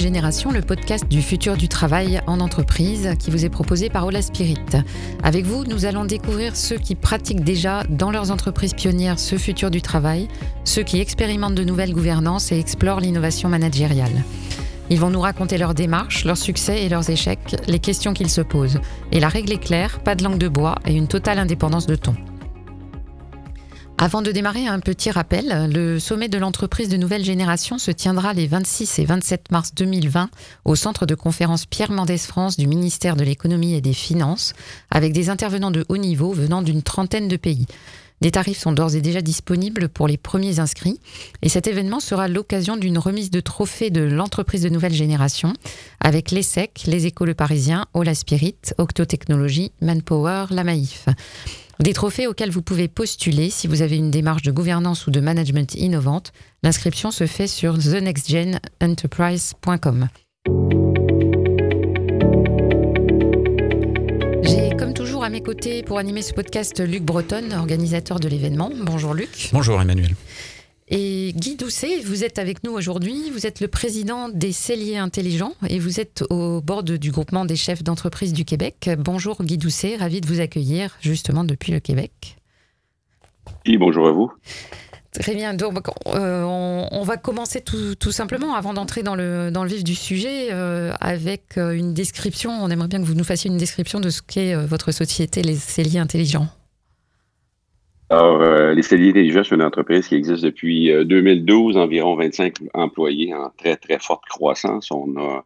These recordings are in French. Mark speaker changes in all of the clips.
Speaker 1: Génération, le podcast du futur du travail en entreprise qui vous est proposé par Ola Spirit. Avec vous, nous allons découvrir ceux qui pratiquent déjà dans leurs entreprises pionnières ce futur du travail, ceux qui expérimentent de nouvelles gouvernances et explorent l'innovation managériale. Ils vont nous raconter leurs démarches, leurs succès et leurs échecs, les questions qu'ils se posent. Et la règle est claire, pas de langue de bois et une totale indépendance de ton. Avant de démarrer, un petit rappel. Le sommet de l'entreprise de nouvelle génération se tiendra les 26 et 27 mars 2020 au centre de conférence Pierre Mendès France du ministère de l'économie et des finances, avec des intervenants de haut niveau venant d'une trentaine de pays. Des tarifs sont d'ores et déjà disponibles pour les premiers inscrits et cet événement sera l'occasion d'une remise de trophées de l'entreprise de nouvelle génération avec l'ESSEC, les Écoles Parisiens, Ola Spirit, Octotechnologie, Manpower, la Maïf. Des trophées auxquels vous pouvez postuler si vous avez une démarche de gouvernance ou de management innovante. L'inscription se fait sur thenextgenenterprise.com. à mes côtés pour animer ce podcast Luc Breton, organisateur de l'événement. Bonjour Luc.
Speaker 2: Bonjour Emmanuel.
Speaker 1: Et Guy Doucet, vous êtes avec nous aujourd'hui. Vous êtes le président des Celliers Intelligents et vous êtes au bord du groupement des chefs d'entreprise du Québec. Bonjour Guy Doucet, ravi de vous accueillir justement depuis le Québec.
Speaker 3: Oui, bonjour à vous.
Speaker 1: Très bien. Donc, euh, on, va commencer tout, simplement, avant d'entrer dans le, dans le vif du sujet, euh, avec euh, une description. On aimerait bien que vous nous fassiez une description de ce qu'est votre société, les Celliers Intelligents.
Speaker 3: Alors, euh, les Celliers Intelligents, c'est une entreprise qui existe depuis 2012, euh, environ 25 employés en très, très forte croissance. On, a,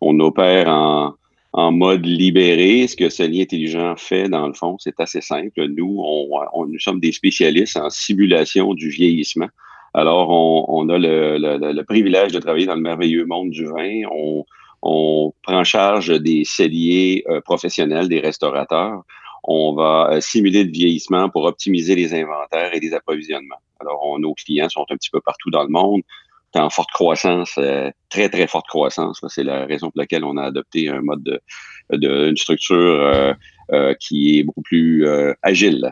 Speaker 3: on opère en, en mode libéré. Ce que Cellier Intelligent fait, dans le fond, c'est assez simple. Nous, on, nous sommes des spécialistes en simulation du vieillissement. Alors, on, on a le, le, le, privilège de travailler dans le merveilleux monde du vin. On, on prend charge des celliers euh, professionnels, des restaurateurs on va euh, simuler le vieillissement pour optimiser les inventaires et les approvisionnements. Alors, nos clients sont un petit peu partout dans le monde, en forte croissance, euh, très, très forte croissance. C'est la raison pour laquelle on a adopté un mode de, une structure euh, qui est beaucoup plus agile.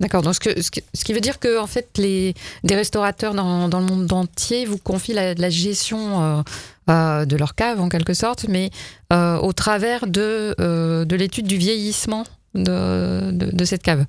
Speaker 1: D'accord. Donc, ce, qui veut dire que, en fait, les, des restaurateurs dans, le monde entier vous confient la, gestion de leur cave, en quelque sorte, mais au travers de, de l'étude du vieillissement de, cette cave?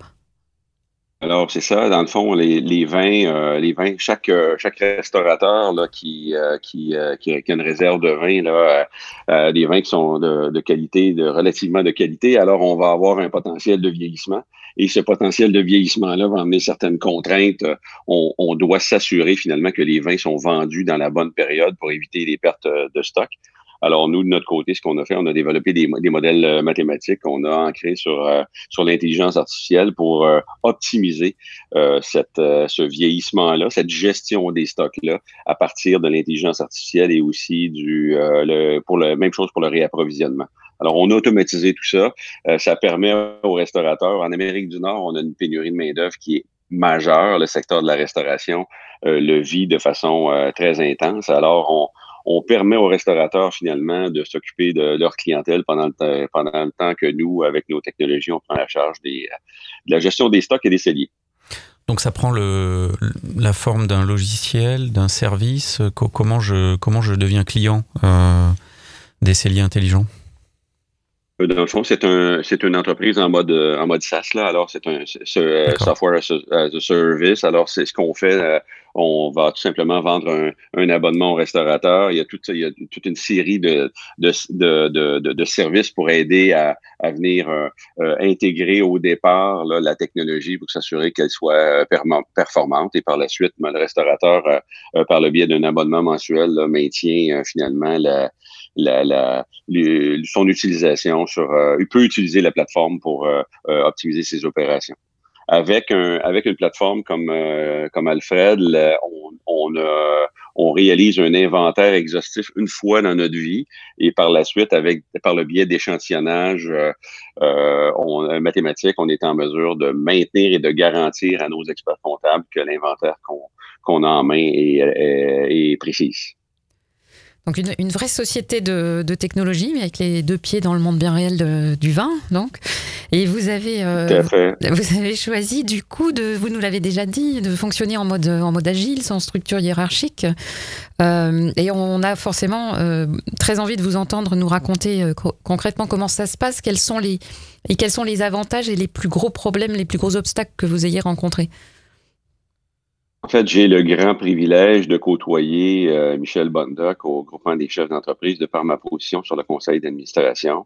Speaker 3: Alors, c'est ça, dans le fond, les, vins, euh, les vins, chaque, euh, chaque restaurateur là, qui, euh, qui, qui, a une réserve de vin, là, des vins qui sont de, qualité, de relativement de qualité, alors on va avoir un potentiel de vieillissement. Et ce potentiel de vieillissement-là va amener certaines contraintes. On, on doit s'assurer finalement que les vins sont vendus dans la bonne période pour éviter les pertes de stock. Alors, nous, de notre côté, ce qu'on a fait, on a développé des, modèles euh, mathématiques qu'on a ancrés sur, euh, sur l'intelligence artificielle pour euh, optimiser cette, ce vieillissement-là, cette gestion des stocks-là à partir de l'intelligence artificielle et aussi du pour le même chose pour le réapprovisionnement. Alors, on a automatisé tout ça. ça permet aux restaurateurs. En Amérique du Nord, on a une pénurie de main-d'œuvre qui est majeure. Le secteur de la restauration le vit de façon très intense. Alors, on, on permet aux restaurateurs finalement de s'occuper de leur clientèle pendant le, pendant le temps que nous, avec nos technologies, on prend la charge des, de la gestion des stocks et des celliers.
Speaker 2: Donc ça prend le, la forme d'un logiciel, d'un service. Comment je, comment je deviens client euh, des celliers intelligents?
Speaker 3: Euh, dans le fond, c'est un, c'est une entreprise en mode, euh, en mode SaaS, là. Alors, c'est un software as a, service. Alors, c'est ce qu'on fait. Euh, on va tout simplement vendre un, abonnement au restaurateur. Il y a, toute, une série de, services pour aider à, venir intégrer au départ la technologie pour s'assurer qu'elle soit performante. Et par la suite, ben, le restaurateur, par le biais d'un abonnement mensuel, maintient finalement son utilisation sur. Euh, il peut utiliser la plateforme pour euh, euh, optimiser ses opérations. Avec un avec une plateforme comme comme Alfred, on on, réalise un inventaire exhaustif une fois dans notre vie et par la suite, avec par le biais d'échantillonnage on, mathématique, on est en mesure de maintenir et de garantir à nos experts comptables que l'inventaire qu'on qu'on a en main est, est, est précis.
Speaker 1: Donc une, vraie société de, technologie, mais avec les deux pieds dans le monde bien réel du vin, donc. Et vous avez, euh, vous avez choisi du coup de, vous nous l'avez déjà dit, de fonctionner en mode en mode agile, sans structure hiérarchique. Euh, et on a forcément euh, très envie de vous entendre nous raconter concrètement comment ça se passe, quels sont les et quels sont les avantages et les plus gros problèmes, les plus gros obstacles que vous ayez rencontrés.
Speaker 3: En fait, j'ai le grand privilège de côtoyer Michel Bondoc au groupement des chefs d'entreprise de par ma position sur le conseil d'administration.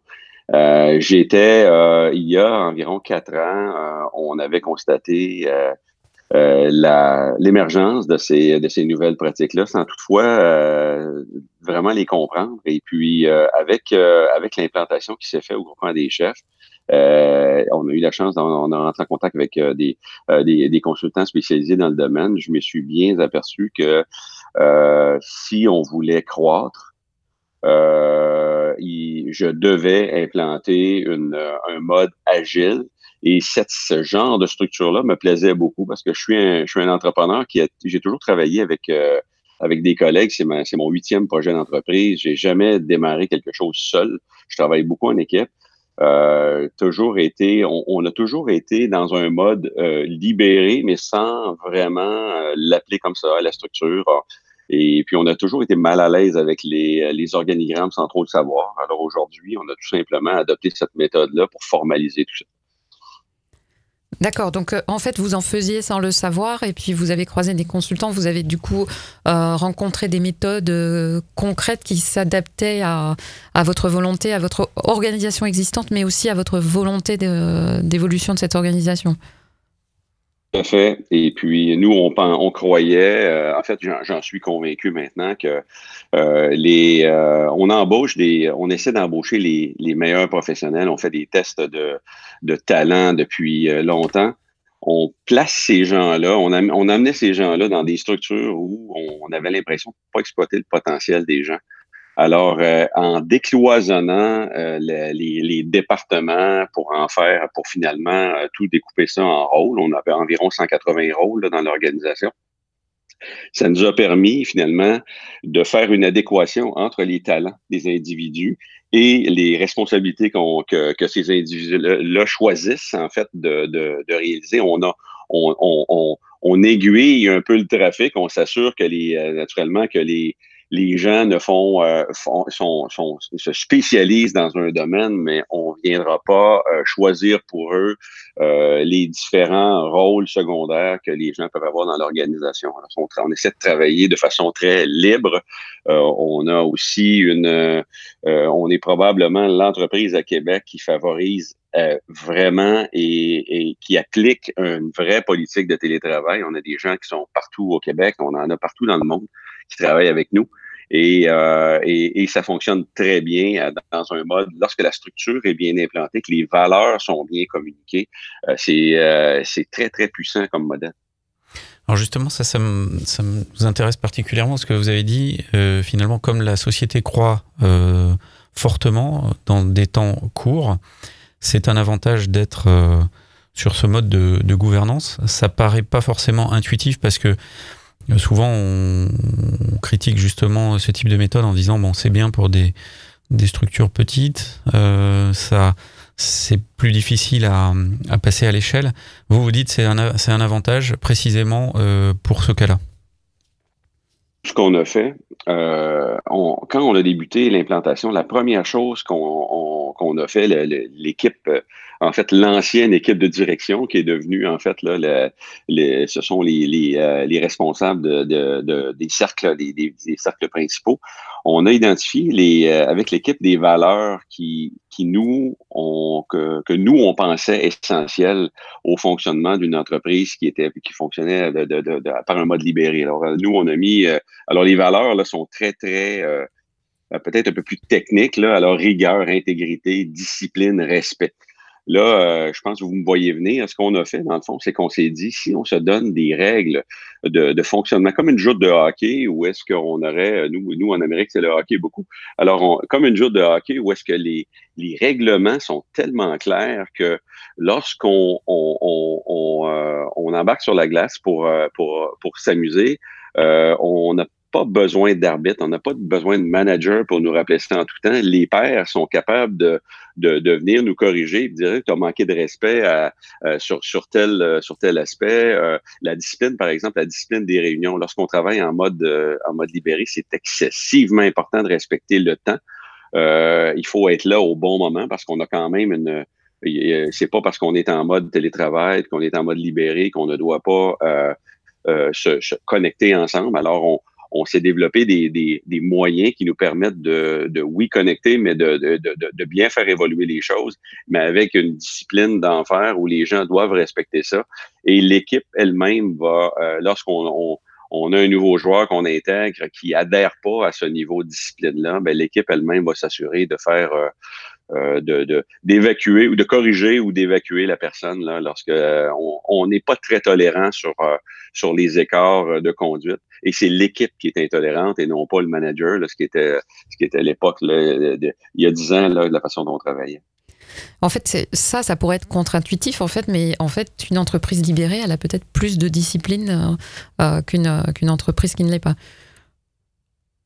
Speaker 3: Euh, J'étais, euh, il y a environ quatre ans, euh, on avait constaté l'émergence de ces, de ces nouvelles pratiques-là, sans toutefois vraiment les comprendre. Et puis, avec, avec l'implantation qui s'est faite au groupement des chefs, euh, on a eu la chance, on a en contact avec euh, euh, des, des, consultants spécialisés dans le domaine. Je me suis bien aperçu que si on voulait croître, je devais implanter une, un mode agile. Et ce genre de structure-là me plaisait beaucoup parce que je suis un, je suis un entrepreneur qui a, j'ai toujours travaillé avec avec des collègues. C'est, mon huitième projet d'entreprise. J'ai jamais démarré quelque chose seul. Je travaille beaucoup en équipe. Euh, toujours été, on, a toujours été dans un mode euh, libéré, mais sans vraiment euh, l'appeler comme ça, la structure. Et puis, on a toujours été mal à l'aise avec les, les organigrammes sans trop le savoir. Alors aujourd'hui, on a tout simplement adopté cette méthode-là pour formaliser tout ça.
Speaker 1: D'accord, donc euh, en fait vous en faisiez sans le savoir et puis vous avez croisé des consultants, vous avez du coup euh, rencontré des méthodes euh, concrètes qui s'adaptaient à, votre volonté, à votre organisation existante, mais aussi à votre volonté d'évolution de cette organisation.
Speaker 3: Tout à fait. Et puis, nous, on, croyait, euh, en fait, j'en suis convaincu maintenant que euh, les, euh, on embauche des, on essaie d'embaucher les, les, meilleurs professionnels. On fait des tests de, de talent depuis longtemps. On place ces gens-là, on, on amenait ces gens-là dans des structures où on, avait l'impression de ne pas exploiter le potentiel des gens. Alors, euh, en décloisonnant euh, les, départements pour en faire, pour finalement euh, tout découper ça en rôles, on avait environ 180 rôles dans l'organisation. Ça nous a permis finalement de faire une adéquation entre les talents des individus et les responsabilités que, que, ces individus-là choisissent en fait de, de, de réaliser. On a on, on, on, aiguille un peu le trafic, on s'assure que les naturellement que les les gens ne font, euh, se spécialisent dans un domaine, mais on viendra pas euh, choisir pour eux euh, les différents rôles secondaires que les gens peuvent avoir dans l'organisation. On, on, essaie de travailler de façon très libre. on a aussi une, on est probablement l'entreprise à Québec qui favorise vraiment et, et, qui applique une vraie politique de télétravail. On a des gens qui sont partout au Québec, on en a partout dans le monde qui travaillent avec nous. Euh, et, et, ça fonctionne très bien dans un mode, lorsque la structure est bien implantée, que les valeurs sont bien communiquées, euh, euh, c'est très, très puissant comme modèle.
Speaker 2: Alors justement, ça, ça, me, nous intéresse particulièrement, ce que vous avez dit, finalement, comme la société croît fortement dans des temps courts, c'est un avantage d'être sur ce mode de, de, gouvernance. Ça paraît pas forcément intuitif parce que Souvent, on, critique justement ce type de méthode en disant bon, c'est bien pour des, structures petites, euh, ça c'est plus difficile à, passer à l'échelle. Vous vous dites c'est un, c'est un avantage précisément euh, pour ce cas-là.
Speaker 3: Ce qu'on a fait, euh, quand on a débuté l'implantation, la première chose qu'on a fait, l'équipe en fait l'ancienne équipe de direction qui est devenue en fait là, ce sont les, les, euh, les responsables de, de, de, des cercles des, des, cercles principaux. On a identifié les euh, avec l'équipe des valeurs qui qui nous que, que nous on pensait essentielles au fonctionnement d'une entreprise qui était qui fonctionnait de, par un mode libéré. Alors euh, nous on a mis alors les valeurs là sont très très peut-être un peu plus techniques là alors rigueur, intégrité, discipline, respect. Là, euh, je pense que vous me voyez venir. Ce qu'on a fait, dans le fond, c'est qu'on s'est dit, si on se donne des règles de, fonctionnement, comme une joute de hockey, où est-ce qu'on aurait, nous, nous en Amérique, c'est le hockey beaucoup. Alors, comme une joute de hockey, où est-ce que les, les règlements sont tellement clairs que lorsqu'on on, on, euh, embarque sur la glace pour, euh, pour, pour s'amuser, on n'a pas besoin d'arbitre, on n'a pas besoin de manager pour nous rappeler ça en tout temps. Les pères sont capables de, de, venir nous corriger et dire tu as manqué de respect sur, sur, tel, sur tel aspect. la discipline, par exemple, la discipline des réunions. Lorsqu'on travaille en mode, en mode libéré, c'est excessivement important de respecter le temps. il faut être là au bon moment parce qu'on a quand même une c'est pas parce qu'on est en mode télétravail, qu'on est en mode libéré, qu'on ne doit pas euh, euh, se, connecter ensemble. Alors, on, on s'est développé des, des, moyens qui nous permettent de, de oui, connecter, mais de, de, de, bien faire évoluer les choses, mais avec une discipline d'enfer où les gens doivent respecter ça. Et l'équipe elle-même va, euh, lorsqu'on on, on a un nouveau joueur qu'on intègre qui adhère pas à ce niveau de discipline-là, ben, l'équipe elle-même va s'assurer de faire euh, euh, de d'évacuer ou de corriger ou d'évacuer la personne là, lorsque euh, on n'est pas très tolérant sur euh, sur les écarts de conduite et c'est l'équipe qui est intolérante et non pas le manager là, ce qui était ce qui était à l'époque il y a dix ans là, de la façon dont on travaillait.
Speaker 1: En fait, ça, ça pourrait être contre-intuitif, en fait, mais en fait, une entreprise libérée, elle a peut-être plus de discipline qu'une qu'une entreprise qui ne l'est pas.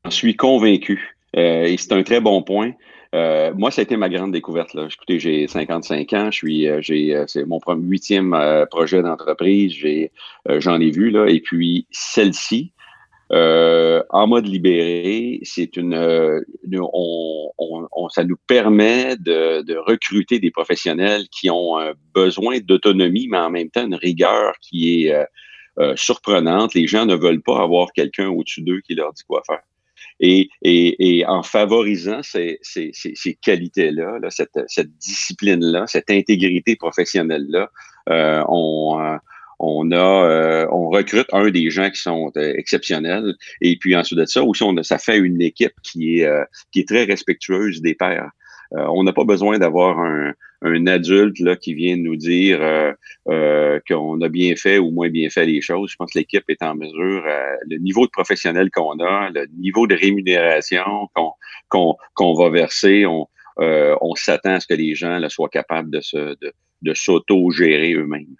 Speaker 3: Je suis convaincu. et c'est un très bon point. Euh, moi, ça a été ma grande découverte. Là. Écoutez, j'ai 55 ans, je suis, euh, j'ai, euh, c'est mon huitième projet d'entreprise, j'ai, j'en ai vu là, et puis celle-ci, en mode libéré, c'est une, on, on, ça nous permet de, de, recruter des professionnels qui ont besoin d'autonomie, mais en même temps une rigueur qui est surprenante. Les gens ne veulent pas avoir quelqu'un au-dessus d'eux qui leur dit quoi faire. Et, et, et en favorisant ces, ces, ces, qualités-là, là, cette, cette discipline-là, cette intégrité professionnelle-là, euh, on, euh, on a, euh, on recrute un des gens qui sont euh, exceptionnels. Et puis ensuite de ça, aussi, on a, ça fait une équipe qui est, qui est très respectueuse des pairs. on n'a pas besoin d'avoir un, un adulte là, qui vient nous dire euh, euh, qu'on a bien fait ou moins bien fait les choses. Je pense que l'équipe est en mesure, euh, le niveau de professionnel qu'on a, le niveau de rémunération qu'on qu'on va verser, on, on s'attend à ce que les gens là, soient capables de, se, de, de s'auto-gérer eux-mêmes.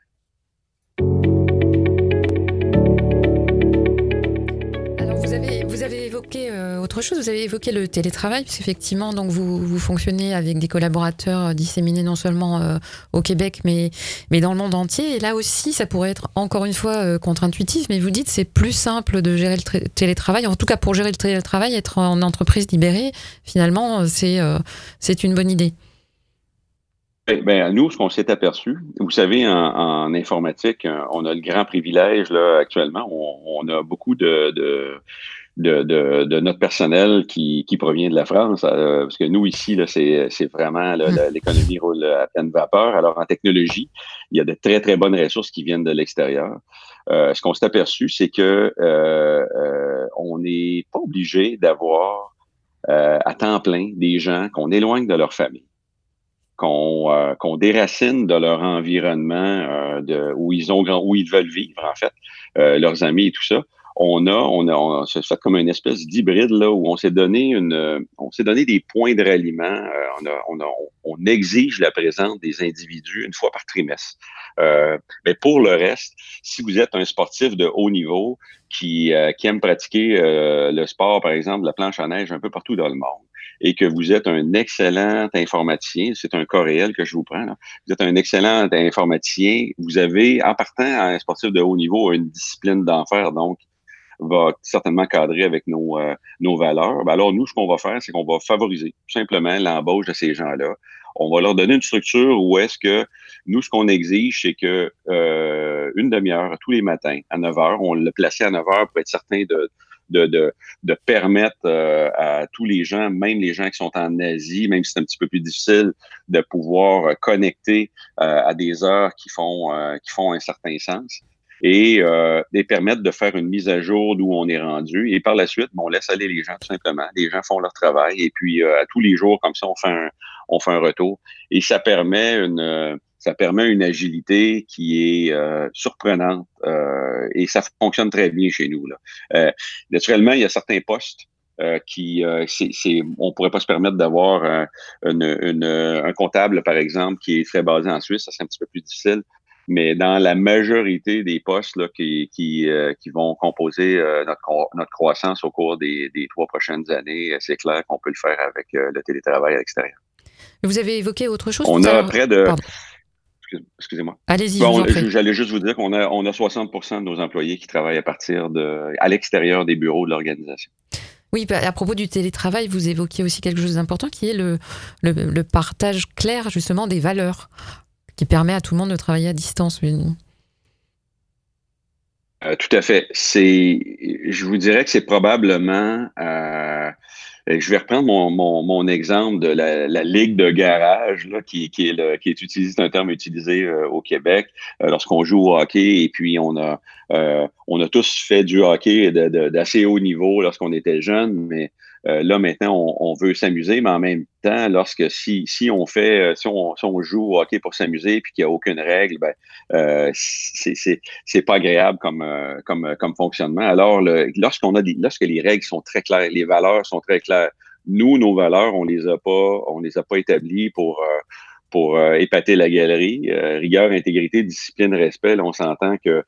Speaker 1: Autre chose, vous avez évoqué le télétravail, puisqu'effectivement, donc vous, fonctionnez avec des collaborateurs euh, disséminés non seulement euh, au Québec, mais, dans le monde entier. Et là aussi, ça pourrait être encore une fois euh, contre-intuitif, mais vous dites c'est plus simple de gérer le télétravail. En tout cas, pour gérer le télétravail, être en entreprise libérée, finalement, c'est une bonne idée.
Speaker 3: Eh nous, ce qu'on s'est aperçu, vous savez, en, informatique, on a le grand privilège là actuellement. On, a beaucoup de, de, de, notre personnel qui, qui provient de la France, euh, parce que nous, ici, c'est vraiment hmm. l'économie roule à pleine vapeur. Alors, en technologie, il y a de très, très bonnes ressources qui viennent de l'extérieur. Euh, ce qu'on s'est aperçu, c'est que euh, on n'est pas obligé d'avoir à temps plein des gens qu'on éloigne de leur famille, qu'on qu'on déracine de leur environnement de, où ils ont où ils veulent vivre, en fait, leurs amis et tout ça on a, on a, on fait comme une espèce d'hybride là où on s'est donné une, on s'est donné des points de ralliement. Euh, on, a, on, a, exige la présence des individus une fois par trimestre. Euh, mais pour le reste, si vous êtes un sportif de haut niveau qui, euh, aime pratiquer euh, le sport, par exemple, la planche à neige un peu partout dans le monde, et que vous êtes un excellent informaticien, c'est un cas réel que je vous prends, là. vous êtes un excellent informaticien, vous avez, en partant un sportif de haut niveau, une discipline d'enfer, donc va certainement cadrer avec nos, euh, nos valeurs. Ben alors, nous, ce qu'on va faire, c'est qu'on va favoriser tout simplement l'embauche de ces gens-là. On va leur donner une structure où est-ce que nous, ce qu'on exige, c'est que euh, une demi-heure tous les matins à 9 heures, on l'a placé à 9 heures pour être certain de, de, de, de permettre euh, à tous les gens, même les gens qui sont en Asie, même si c'est un petit peu plus difficile, de pouvoir connecter à des heures qui font, qui font un certain sens et, euh, permettre de faire une mise à jour d'où on est rendu. Et par la suite, bon, on laisse aller les gens tout simplement. Les gens font leur travail et puis euh, à tous les jours, comme ça, on fait un, on fait un retour. Et ça permet une, ça permet une agilité qui est euh, surprenante euh, et ça fonctionne très bien chez nous. Là. Euh, naturellement, il y a certains postes euh, qui, euh, c'est, on pourrait pas se permettre d'avoir une, un comptable, par exemple, qui serait basé en Suisse, ça serait un petit peu plus difficile. Mais dans la majorité des postes là, qui, qui, euh, qui vont composer euh, notre, notre croissance au cours des, des trois prochaines années, c'est clair qu'on peut le faire avec le télétravail à l'extérieur.
Speaker 1: Vous avez évoqué autre chose
Speaker 3: On a près de. Excusez-moi.
Speaker 1: Allez-y.
Speaker 3: J'allais juste vous dire qu'on a, on a 60% de nos employés qui travaillent à partir de, à l'extérieur des bureaux de l'organisation.
Speaker 1: Oui, bah, à propos du télétravail, vous évoquiez aussi quelque chose d'important qui est le, le, partage clair justement des valeurs qui permet à tout le monde de travailler à distance.
Speaker 3: Euh, tout à fait. C'est, je vous dirais que c'est probablement euh, je vais reprendre mon, mon, mon exemple de la, la, ligue de garage là, qui, qui, est qui est utilisé, c'est un terme utilisé euh, au Québec lorsqu'on joue au hockey et puis on a on a tous fait du hockey d'assez haut niveau lorsqu'on était jeune, mais euh, là, maintenant, on, veut s'amuser, mais en même temps, lorsque si, si on fait, euh, si on, si on joue au hockey pour s'amuser puis qu'il n'y a aucune règle, ben, euh, c'est pas agréable comme, euh, comme, comme fonctionnement. Alors, lorsqu'on a des, lorsque les règles sont très claires, les valeurs sont très claires, nous, nos valeurs, on les a pas, on les a pas établies pour pour épater la galerie. rigueur, intégrité, discipline, respect, on s'entend que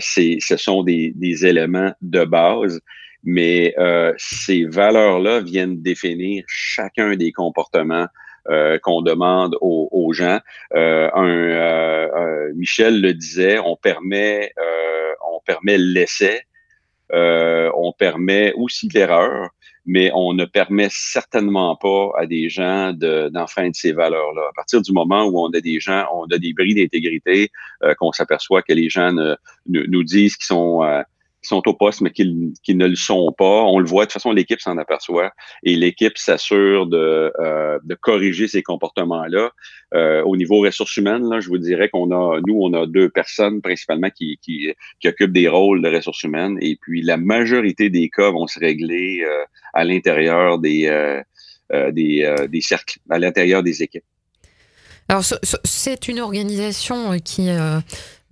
Speaker 3: c'est, ce sont des, des éléments de base mais euh, ces valeurs-là viennent définir chacun des comportements euh, qu'on demande aux, gens. Euh, un, Michel le disait, on permet, on permet l'essai, on permet aussi l'erreur, mais on ne permet certainement pas à des gens d'enfreindre ces valeurs-là. À partir du moment où on a des gens, on a des bris d'intégrité, qu'on s'aperçoit que les gens nous disent qu'ils sont qui sont au poste, mais qui, qui, ne le sont pas. On le voit, de toute façon, l'équipe s'en aperçoit et l'équipe s'assure de, euh, de, corriger ces comportements-là. Euh, au niveau ressources humaines, là, je vous dirais qu'on a, nous, on a deux personnes principalement qui, qui, qui, occupent des rôles de ressources humaines et puis la majorité des cas vont se régler euh, à l'intérieur des, euh, euh, des, des cercles, à l'intérieur des équipes.
Speaker 1: Alors, c'est une organisation qui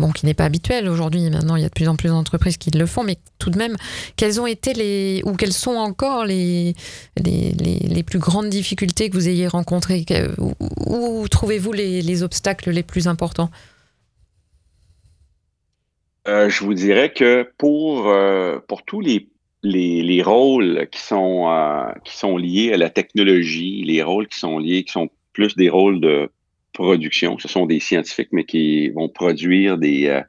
Speaker 1: bon, qui n'est pas habituel aujourd'hui. Maintenant, il y a de plus en plus d'entreprises qui le font, mais tout de même, quelles ont été les, ou quelles sont encore les, les, les, plus grandes difficultés que vous ayez rencontrées? Où, trouvez-vous les, obstacles les plus importants?
Speaker 3: Euh, Je vous dirais que pour, euh, pour tous les, les, rôles qui sont, euh, qui sont liés à la technologie, les rôles qui sont liés, qui sont plus des rôles de production. Ce sont des scientifiques, mais qui vont produire des, euh,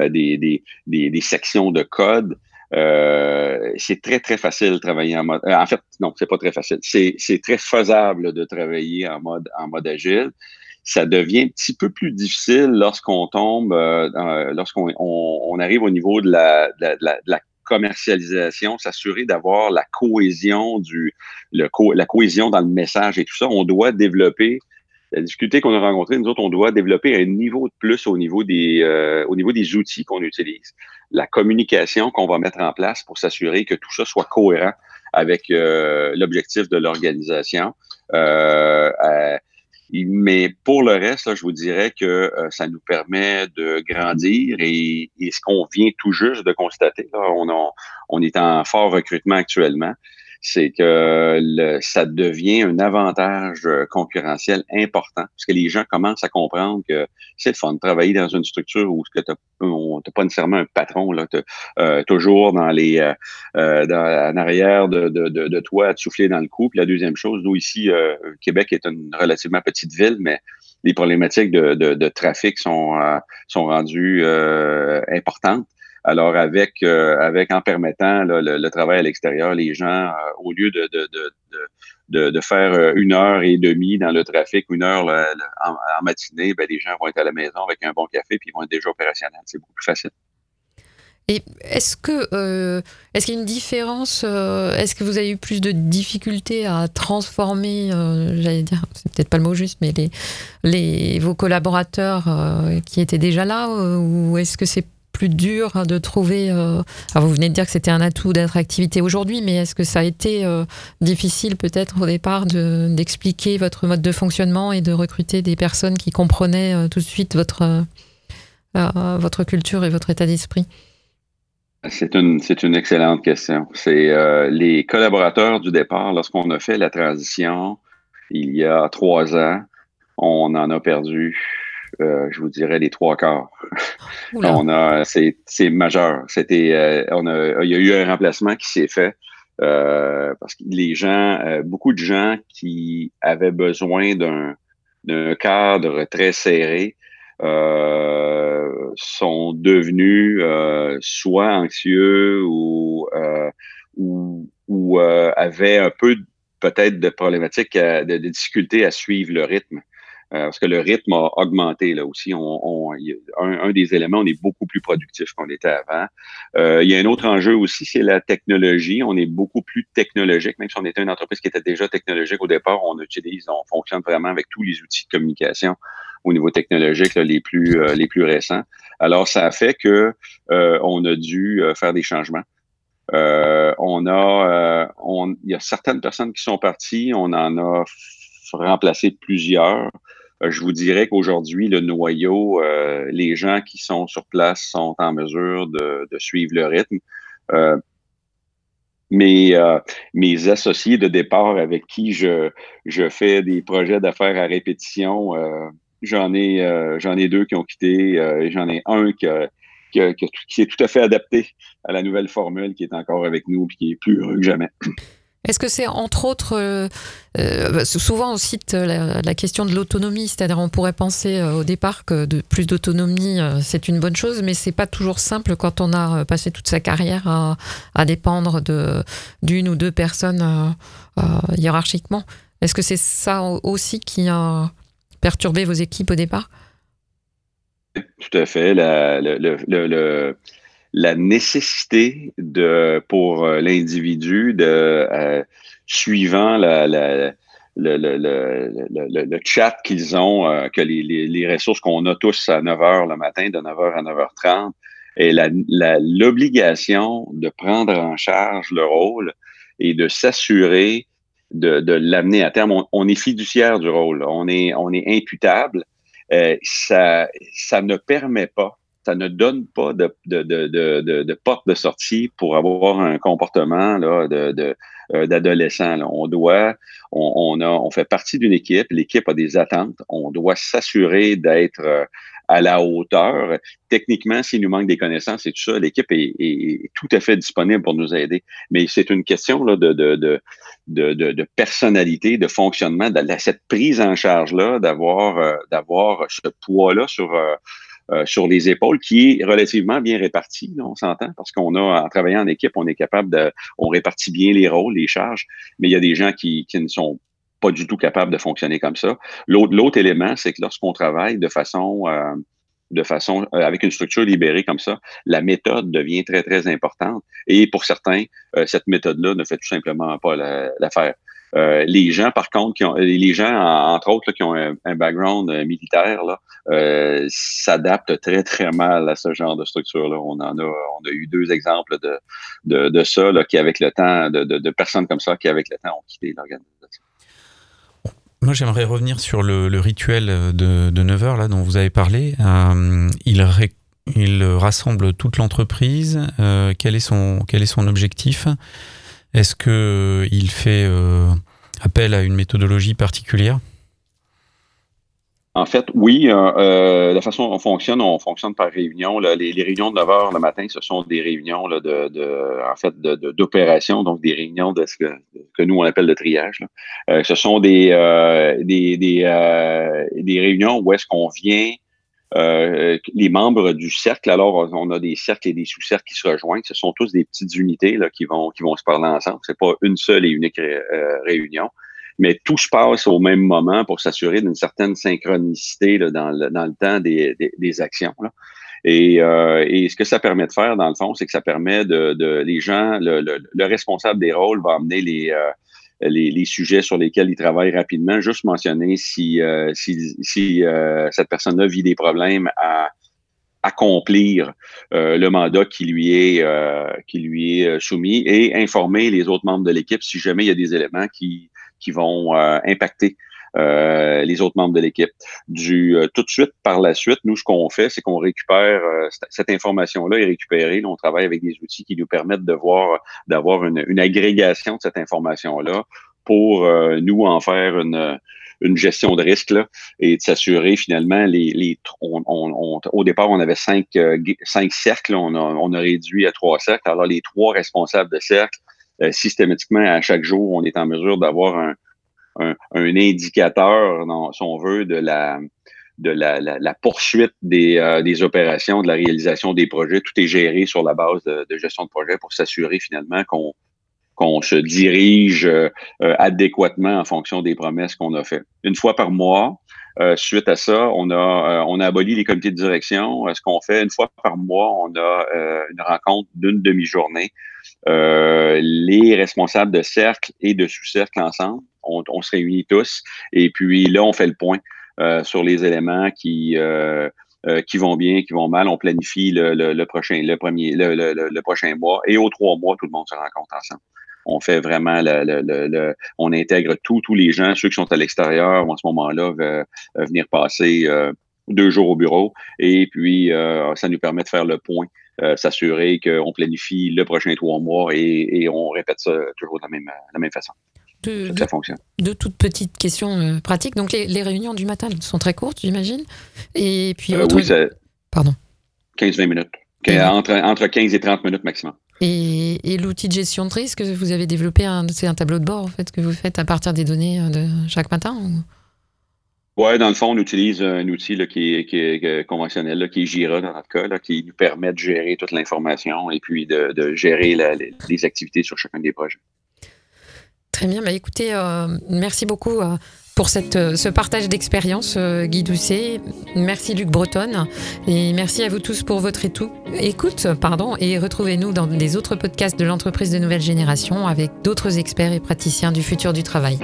Speaker 3: euh, sections de code. Euh, c'est très, très facile de travailler en mode. en fait, non, c'est pas très facile. C'est très faisable de travailler en mode, agile. Ça devient un petit peu plus difficile lorsqu'on tombe, lorsqu'on on, arrive au niveau de la, commercialisation, s'assurer d'avoir la cohésion la cohésion dans le message et tout ça. On doit développer la difficulté qu'on a rencontrée, nous autres, on doit développer un niveau de plus au niveau des, euh, au niveau des outils qu'on utilise. La communication qu'on va mettre en place pour s'assurer que tout ça soit cohérent avec euh, l'objectif de l'organisation. Euh, mais pour le reste, je vous dirais que ça nous permet de grandir et, ce qu'on vient tout juste de constater, là, on est en fort recrutement actuellement c'est que le, ça devient un avantage euh, concurrentiel important parce que les gens commencent à comprendre que c'est le fun de travailler dans une structure où tu n'as pas nécessairement un patron là, euh, toujours dans les euh, euh, en arrière de, de, de, de, toi à te souffler dans le cou. Puis la deuxième chose, nous ici, euh, Québec est une relativement petite ville, mais les problématiques de, trafic sont, sont rendues importantes. Alors, avec, euh, avec en permettant le, travail à l'extérieur, les gens, euh, au lieu de, de, de, de, faire euh, une heure et demie dans le trafic, une heure en, matinée, ben, les gens vont être à la maison avec un bon café puis ils vont être déjà opérationnels. C'est beaucoup plus facile.
Speaker 1: Et est-ce que est-ce qu'il y a une différence Est-ce que vous avez eu plus de difficultés à transformer, j'allais dire, c'est peut-être pas le mot juste, mais les, les vos collaborateurs qui étaient déjà là, ou est-ce que c'est plus dur de trouver euh, Alors vous venez de dire que c'était un atout d'attractivité aujourd'hui, mais est-ce que ça a été euh, difficile peut-être au départ d'expliquer votre mode de fonctionnement et de recruter des personnes qui comprenaient euh, tout de suite votre, votre culture et votre état d'esprit?
Speaker 3: C'est une, c'est une excellente question. C'est les collaborateurs du départ, lorsqu'on a fait la transition il y a trois ans, on en a perdu je vous dirais les trois quarts. on a, c'est, majeur. C'était, on a, il y a eu un remplacement qui s'est fait. parce que les gens, beaucoup de gens qui avaient besoin d'un, cadre très serré euh, sont devenus euh, soit anxieux ou, euh, ou, un peu peut-être de problématiques, de, de difficultés à suivre le rythme. Euh, parce que le rythme a augmenté là aussi. On, un, des éléments, on est beaucoup plus productif qu'on était avant. Euh, il y a un autre enjeu aussi, c'est la technologie. On est beaucoup plus technologique, même si on était une entreprise qui était déjà technologique au départ, on utilise, on fonctionne vraiment avec tous les outils de communication au niveau technologique les plus euh, les plus récents. Alors ça a fait que on a dû faire des changements. on a on, il y a certaines personnes qui sont parties, on en a remplacé plusieurs. Euh, je vous dirais qu'aujourd'hui, le noyau, euh, les gens qui sont sur place sont en mesure de, suivre le rythme. Euh, mes, mes associés de départ avec qui je, fais des projets d'affaires à répétition, j'en ai, deux qui ont quitté et j'en ai un qui, est tout à fait adapté à la nouvelle formule qui est encore avec nous et qui est plus heureux que jamais.
Speaker 1: Est-ce que c'est entre autres, euh, euh, souvent on cite la, question de l'autonomie, c'est-à-dire on pourrait penser euh, au départ que plus d'autonomie c'est une bonne chose, mais c'est pas toujours simple quand on a passé toute sa carrière à, dépendre d'une ou deux personnes hiérarchiquement. Est-ce que c'est ça aussi qui a perturbé vos équipes au départ?
Speaker 3: Tout à fait. La nécessité de pour euh, l'individu de euh, suivant le, le, le, le, chat qu'ils ont, euh, que les, les, les ressources qu'on a tous à 9 h le matin, de 9 h à 9h30, et l'obligation de prendre en charge le rôle et de s'assurer de, de l'amener à terme. On, est fiduciaire du rôle, on est, on est imputable. Ça, ça ne permet pas ça ne donne pas de, de, porte de sortie pour avoir un comportement là, de, euh, d'adolescent. On doit, on, a, on fait partie d'une équipe, l'équipe a des attentes, on doit s'assurer d'être euh, à la hauteur. Techniquement, s'il nous manque des connaissances et tout ça, l'équipe est, tout à fait disponible pour nous aider. Mais c'est une question là, de, de, de, de, personnalité, de fonctionnement, de cette prise en charge-là, d'avoir, euh, d'avoir ce poids-là sur sur les épaules qui est relativement bien réparti, on s'entend, parce qu'on a, en travaillant en équipe, on est capable de, on répartit bien les rôles, les charges, mais il y a des gens qui, qui ne sont pas du tout capables de fonctionner comme ça. L'autre élément, c'est que lorsqu'on travaille de façon euh, de façon euh, avec une structure libérée comme ça, la méthode devient très très importante. Et pour certains, cette méthode-là ne fait tout simplement pas l'affaire. Euh, les gens, par contre, qui ont, les gens, entre autres, qui ont un, background euh, militaire, euh, s'adaptent très, très mal à ce genre de structure-là. On en a, on a eu deux exemples de, de, ça, qui, avec le temps, de, de, personnes comme ça qui, avec le temps, ont quitté l'organisation.
Speaker 2: Moi, j'aimerais revenir sur le, rituel de, de 9 heures là, dont vous avez parlé. il, rassemble toute l'entreprise. quel, quel est son objectif? Est-ce qu'il euh, fait euh, appel à une méthodologie particulière?
Speaker 3: En fait, oui. Euh, la façon dont on fonctionne, on fonctionne par réunion. Les, réunions de 9 heures le matin, ce sont des réunions d'opération, donc des réunions de ce que, nous on appelle le triage. ce sont des, des, des, réunions où est-ce qu'on vient euh, les membres du cercle, alors on a des cercles et des sous-cercles qui se rejoignent. Ce sont tous des petites unités là, qui vont qui vont se parler ensemble. C'est pas une seule et unique euh, réunion, mais tout se passe au même moment pour s'assurer d'une certaine synchronicité là, dans, le, dans le temps des, des, actions. Là. Et, euh, et, ce que ça permet de faire, dans le fond, c'est que ça permet de, de les gens, le, le, le, responsable des rôles va amener les, les, sujets sur lesquels il travaille rapidement, juste mentionner si, euh, si, euh, cette personne-là vit des problèmes à accomplir euh, le mandat qui lui est soumis et informer les autres membres de l'équipe si jamais il y a des éléments qui vont impacter euh, les autres membres de l'équipe. Du euh, tout de suite par la suite, nous ce qu'on fait, c'est qu'on récupère euh, cette information-là est récupérée. on travaille avec des outils qui nous permettent de voir, d'avoir une, une, agrégation de cette information-là pour nous en faire une une gestion de risque là, et de s'assurer finalement les, les on, au départ on avait cinq, cinq cercles, on a, on a réduit à trois cercles. Alors les trois responsables de cercle systématiquement à chaque jour on est en mesure d'avoir un, un, indicateur, si on veut, de la poursuite des, euh, des, opérations, de la réalisation des projets. Tout est géré sur la base de, gestion de projet pour s'assurer finalement qu'on se dirige euh, adéquatement en fonction des promesses qu'on a faites. Une fois par mois, euh, suite à ça, on a aboli les comités de direction. Ce qu'on fait une fois par mois, on a une rencontre d'une demi-journée. les responsables de cercle et de sous-cercle ensemble, on, se réunit tous et puis là, on fait le point euh, sur les éléments qui euh, euh, qui vont bien, qui vont mal. On planifie le, prochain, le premier, le, prochain mois et aux trois mois, tout le monde se rencontre ensemble. On fait vraiment le, on intègre tous les gens, ceux qui sont à l'extérieur, en ce moment-là, venir passer deux jours au bureau. Et puis, ça nous permet de faire le point, s'assurer qu'on planifie le prochain trois mois et, on répète ça toujours de la même façon
Speaker 1: de, ça fonctionne. De toutes petites questions euh, pratiques. Donc les, réunions du matin sont très courtes, j'imagine. Et puis
Speaker 3: euh, Oui,
Speaker 1: Pardon.
Speaker 3: 15-20 minutes. Entre, entre 15 et 30 minutes maximum.
Speaker 1: Et, l'outil de gestion de risque que vous avez développé, c'est un tableau de bord en fait que vous faites à partir des données euh, de chaque matin
Speaker 3: Oui, dans le fond, on utilise un outil qui, est, conventionnel, qui est Jira dans notre cas, qui nous permet de gérer toute l'information et puis de, gérer les activités sur chacun des projets.
Speaker 1: Très bien, bah écoutez, euh, merci beaucoup euh, pour cette, euh, ce partage d'expérience, Guy Doucet. Merci Luc Breton et merci à vous tous pour votre écoute. Et retrouvez-nous dans les autres podcasts de l'entreprise de nouvelle génération avec d'autres experts et praticiens du futur du travail.